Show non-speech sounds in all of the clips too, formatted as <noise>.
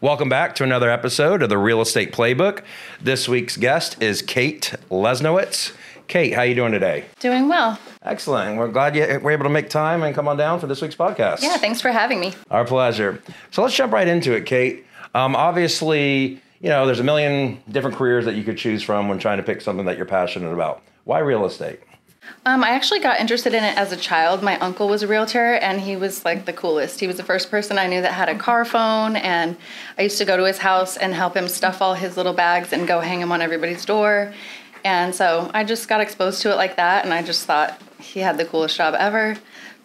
Welcome back to another episode of the Real Estate Playbook. This week's guest is Kate Lesniewicz. Kate, how are you doing today? Doing well. Excellent. We're glad you were able to make time and come on down for this week's podcast. Yeah, thanks for having me. Our pleasure. So let's jump right into it, Kate. Um, obviously, you know, there's a million different careers that you could choose from when trying to pick something that you're passionate about. Why real estate? Um, I actually got interested in it as a child. My uncle was a realtor, and he was like the coolest. He was the first person I knew that had a car phone, and I used to go to his house and help him stuff all his little bags and go hang them on everybody's door. And so I just got exposed to it like that, and I just thought he had the coolest job ever.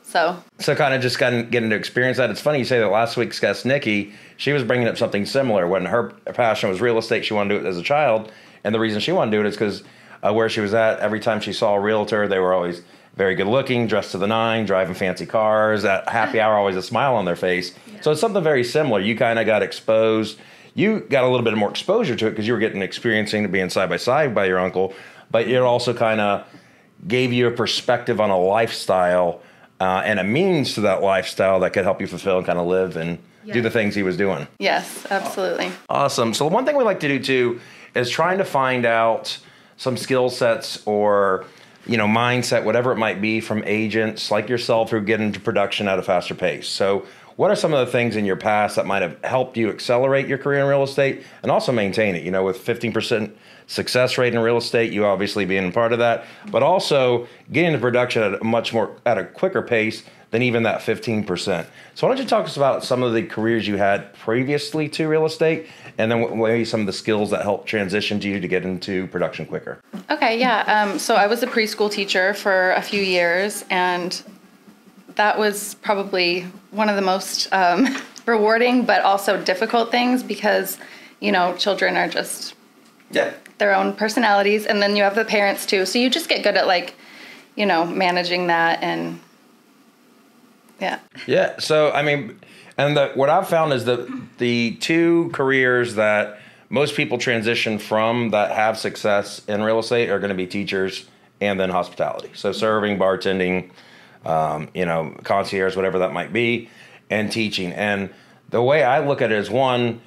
So, so kind of just got getting to experience that. It's funny you say that last week's guest, Nikki, she was bringing up something similar. When her passion was real estate, she wanted to do it as a child, and the reason she wanted to do it is because uh, where she was at, every time she saw a realtor, they were always very good looking, dressed to the nine, driving fancy cars. At happy hour, always a smile on their face. Yeah. So it's something very similar. You kind of got exposed. You got a little bit more exposure to it because you were getting experiencing to being side by side by your uncle, but it also kind of gave you a perspective on a lifestyle uh, and a means to that lifestyle that could help you fulfill and kind of live and do the things he was doing. Yes, absolutely. Awesome. So one thing we like to do too is trying to find out some skill sets or you know mindset whatever it might be from agents like yourself who get into production at a faster pace. So what are some of the things in your past that might have helped you accelerate your career in real estate and also maintain it you know with 15% success rate in real estate you obviously being part of that but also getting into production at a much more at a quicker pace than even that 15%. So why don't you talk to us about some of the careers you had previously to real estate and then maybe some of the skills that helped transition to you to get into production quicker? Okay, yeah. Um, so I was a preschool teacher for a few years and that was probably one of the most um, <laughs> rewarding but also difficult things because, you know, children are just yeah. their own personalities and then you have the parents too. So you just get good at like, you know, managing that and yeah. Yeah. So I mean, and the, what I've found is that the two careers that most people transition from that have success in real estate are going to be teachers and then hospitality. So serving, bartending, um, you know, concierge, whatever that might be, and teaching. And the way I look at it is one,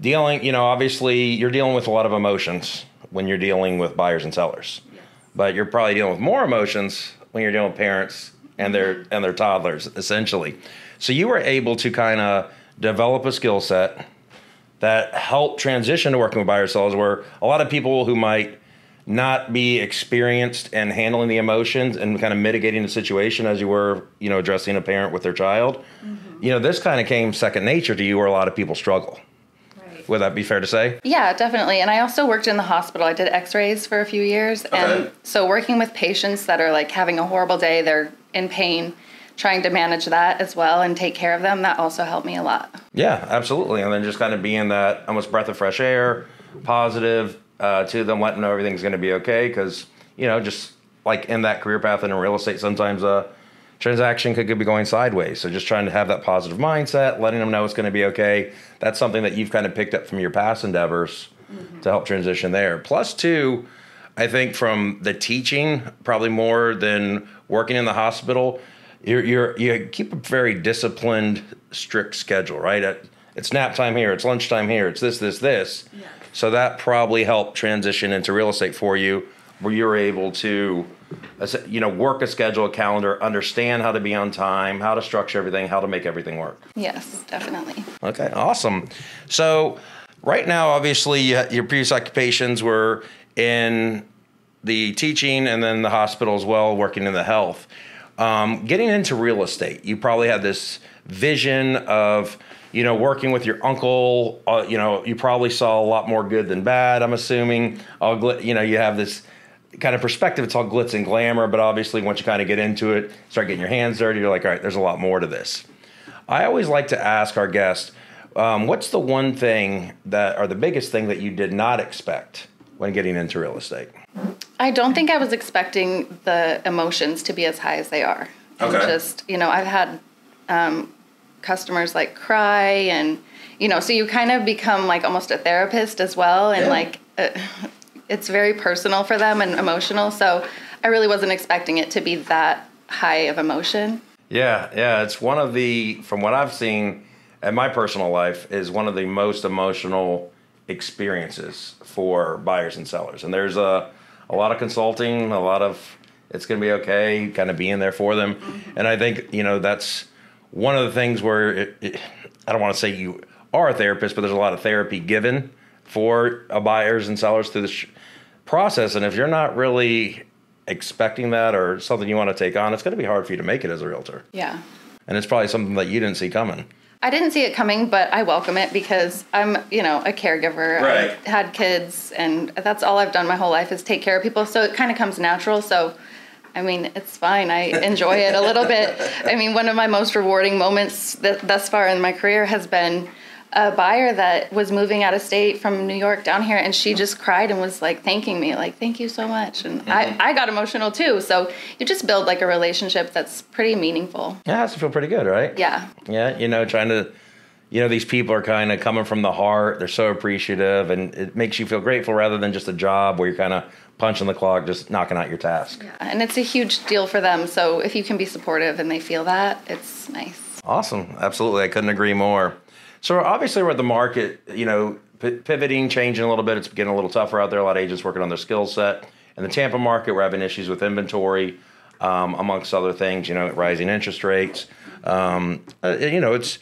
dealing, you know, obviously you're dealing with a lot of emotions when you're dealing with buyers and sellers. Yes. But you're probably dealing with more emotions when you're dealing with parents and their and their toddlers essentially. So you were able to kind of develop a skill set that helped transition to working with buyers and sellers where a lot of people who might not be experienced in handling the emotions and kind of mitigating the situation as you were, you know, addressing a parent with their child. Mm-hmm. You know, this kind of came second nature to you where a lot of people struggle. Would that be fair to say? Yeah, definitely. And I also worked in the hospital. I did x rays for a few years. Okay. And so working with patients that are like having a horrible day, they're in pain, trying to manage that as well and take care of them, that also helped me a lot. Yeah, absolutely. And then just kind of being that almost breath of fresh air, positive uh, to them, letting them know everything's going to be okay. Because, you know, just like in that career path and in real estate, sometimes a transaction could could be going sideways. So just trying to have that positive mindset, letting them know it's going to be okay. That's something that you've kind of picked up from your past endeavors mm-hmm. to help transition there. Plus, two, I think from the teaching, probably more than working in the hospital, you're, you're you keep a very disciplined, strict schedule, right? It's nap time here, it's lunchtime here, it's this, this, this. Yeah. So that probably helped transition into real estate for you, where you're able to, you know, work a schedule, a calendar, understand how to be on time, how to structure everything, how to make everything work. Yes, definitely. Okay, awesome. So right now, obviously, your previous occupations were in the teaching and then the hospital as well, working in the health. Um, getting into real estate, you probably had this vision of, you know, working with your uncle. Uh, you know, you probably saw a lot more good than bad. I'm assuming. All gl- you know, you have this kind of perspective. It's all glitz and glamour, but obviously, once you kind of get into it, start getting your hands dirty, you're like, all right, there's a lot more to this. I always like to ask our guests, um, what's the one thing that, or the biggest thing that you did not expect when getting into real estate? I don't think I was expecting the emotions to be as high as they are. Okay. And just, you know, I've had um, customers like cry and, you know, so you kind of become like almost a therapist as well. And yeah. like, uh, it's very personal for them and emotional. So I really wasn't expecting it to be that high of emotion. Yeah, yeah. It's one of the, from what I've seen, and my personal life is one of the most emotional experiences for buyers and sellers. And there's a a lot of consulting, a lot of it's going to be okay, kind of being there for them. Mm-hmm. And I think you know that's one of the things where it, it, I don't want to say you are a therapist, but there's a lot of therapy given for buyers and sellers through this process. And if you're not really expecting that or something you want to take on, it's going to be hard for you to make it as a realtor. Yeah. And it's probably something that you didn't see coming. I didn't see it coming, but I welcome it because I'm, you know, a caregiver. Right. I've had kids, and that's all I've done my whole life is take care of people. So it kind of comes natural. So, I mean, it's fine. I enjoy it a little bit. I mean, one of my most rewarding moments th- thus far in my career has been a buyer that was moving out of state from New York down here, and she just cried and was like thanking me, like "Thank you so much," and mm-hmm. I, I got emotional too. So you just build like a relationship that's pretty meaningful. Yeah, it has to feel pretty good, right? Yeah. Yeah, you know, trying to, you know, these people are kind of coming from the heart. They're so appreciative, and it makes you feel grateful rather than just a job where you're kind of punching the clock, just knocking out your task. Yeah, and it's a huge deal for them. So if you can be supportive and they feel that, it's nice. Awesome. Absolutely. I couldn't agree more. So obviously we're at the market, you know, pivoting, changing a little bit. It's getting a little tougher out there. A lot of agents working on their skill set. In the Tampa market, we're having issues with inventory, um, amongst other things. You know, rising interest rates. Um, uh, you know, it's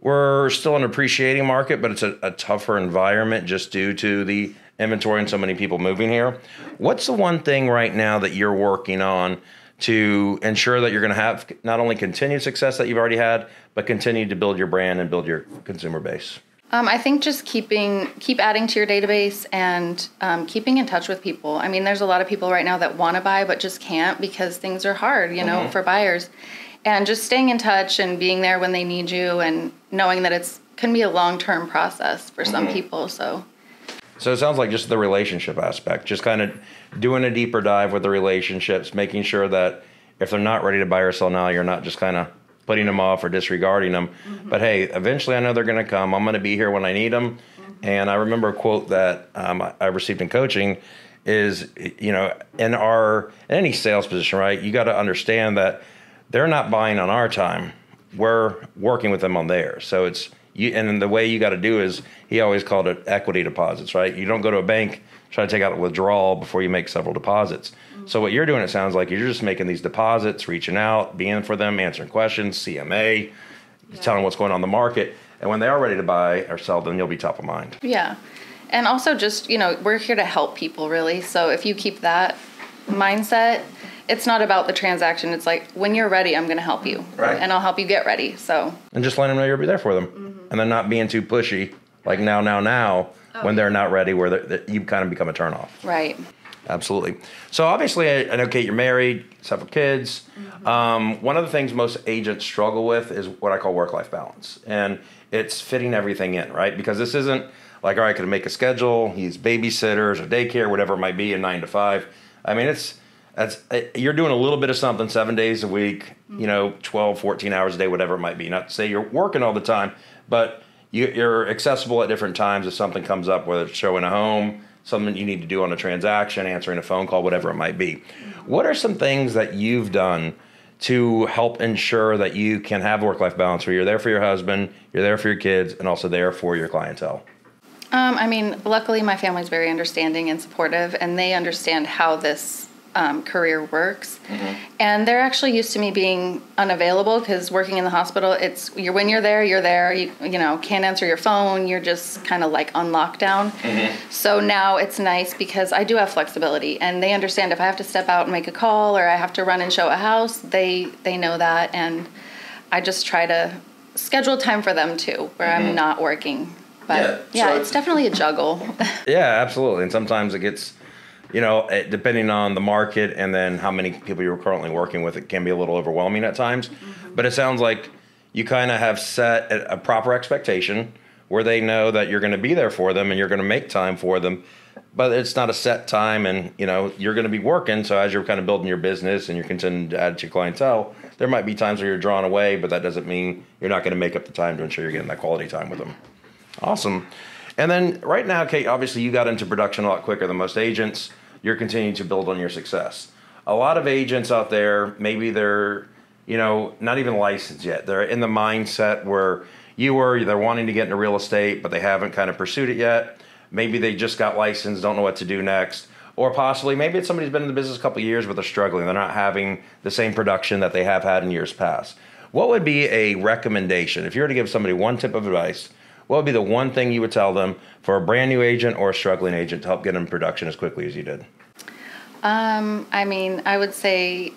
we're still an appreciating market, but it's a, a tougher environment just due to the inventory and so many people moving here. What's the one thing right now that you're working on to ensure that you're going to have not only continued success that you've already had, but continue to build your brand and build your consumer base? Um, I think just keeping keep adding to your database and um, keeping in touch with people. I mean, there's a lot of people right now that want to buy but just can't because things are hard, you know, mm-hmm. for buyers. And just staying in touch and being there when they need you, and knowing that it's can be a long term process for some mm-hmm. people. So so it sounds like just the relationship aspect, just kind of doing a deeper dive with the relationships, making sure that if they're not ready to buy or sell now, you're not just kind of putting them off or disregarding them. Mm-hmm. But hey, eventually I know they're going to come. I'm going to be here when I need them. Mm-hmm. And I remember a quote that um, I received in coaching is, you know, in our in any sales position, right? You got to understand that they're not buying on our time. We're working with them on theirs. So it's you, and the way you got to do is he always called it equity deposits, right? You don't go to a bank try to take out a withdrawal before you make several deposits. Mm-hmm. So what you're doing, it sounds like you're just making these deposits, reaching out, being for them, answering questions, CMA, yeah. telling what's going on in the market, and when they are ready to buy or sell, then you'll be top of mind. Yeah, and also just you know we're here to help people really. So if you keep that mindset it's not about the transaction. It's like when you're ready, I'm going to help you, right? And I'll help you get ready. So and just letting them know you'll be there for them, mm-hmm. and then not being too pushy, like now, now, now, oh, when they're not ready, where you kind of become a turnoff. Right. Absolutely. So obviously, I, I know Kate, you're married, several kids. Mm-hmm. Um, one of the things most agents struggle with is what I call work-life balance, and it's fitting everything in, right? Because this isn't like, all right, I can make a schedule, He's babysitters or daycare, whatever it might be, in nine to five. I mean, it's that's uh, you're doing a little bit of something seven days a week you know 12 14 hours a day whatever it might be. Not to say you're working all the time but you, are accessible at different times if something comes up whether it's showing a home something you need to do on a transaction answering a phone call whatever it might be. What are some things that you've done to help ensure that you can have work-life balance where you're there for your husband you're there for your kids and also there for your clientele? Um, i mean luckily my family's very understanding and supportive and they understand how this um, career works. Mm-hmm. And they're actually used to me being unavailable because working in the hospital, it's you're when you're there, you're there. You you know can't answer your phone. You're just kind of like on lockdown. Mm-hmm. So now it's nice because I do have flexibility, and they understand if I have to step out and make a call or I have to run and show a house, they they know that, and I just try to schedule time for them too, where mm-hmm. I'm not working. But yeah, yeah so it's, it's definitely a juggle. <laughs> yeah, absolutely, and sometimes it gets you know, eh, depending on the market and then how many people you're currently working with, it can be a little overwhelming at times. Mm-hmm. But it sounds like you kind of have set a, proper expectation where they know that you're going to be there for them and you're going to make time for them. But it's not a set time, and you know you're going to be working. So as you're kind of building your business and you're continuing to add to your clientele, there might be times where you're drawn away, but that doesn't mean you're not going to make up the time to ensure you're getting that quality time with them. Awesome. And then right now, Kate, obviously you got into production a lot quicker than most agents you're continuing to build on your success. A lot of agents out there, maybe they're, you know, not even licensed yet. They're in the mindset where, you were. They're wanting to get into real estate, but they haven't kind of pursued it yet. Maybe they just got licensed, don't know what to do next. Or possibly, maybe it's somebody who's been in the business a couple years, but they're struggling. They're not having the same production that they have had in years past. What would be a recommendation if you were to give somebody one tip of advice? What would be the one thing you would tell them for a brand new agent or a struggling agent to help get them production as quickly as you did? Um, I mean, I would say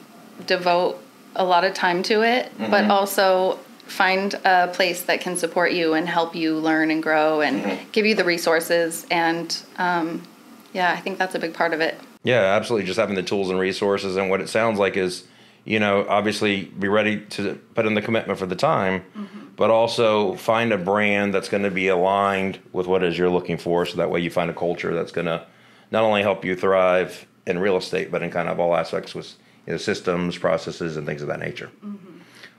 devote a lot of time to it, but also find a place that can support you and help you learn and grow and give you the resources. And um, yeah, I think that's a big part of it. Yeah, absolutely. Just having the tools and resources, and what it sounds like is, you know, obviously be ready to put in the commitment for the time, but also find a brand that's going to be aligned with what it is you're looking for. So that way you find a culture that's going to not only help you thrive in real estate, but in kind of all aspects with you know, systems, processes, and things of that nature.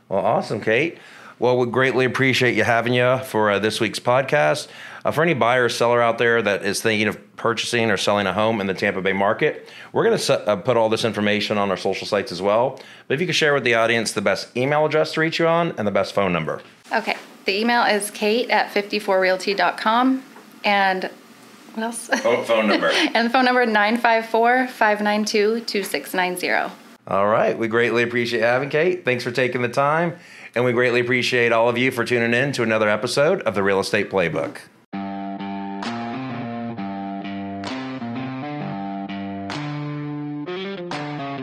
Well, awesome, Kate. Well, we greatly appreciate you having you for uh, this week's podcast. Uh, for any buyer or seller out there that is thinking of purchasing or selling a home in the Tampa Bay market, we're going to uh, put all this information on our social sites as well. But if you could share with the audience the best email address to reach you on and the best phone number. Okay, the email is kate at 54realty.com. And what else? Oh, phone number. <laughs> and the phone number 954 592 2690. all right. We greatly appreciate having Kate. Thanks for taking the time. And we greatly appreciate all of you for tuning in to another episode of the Real Estate Playbook.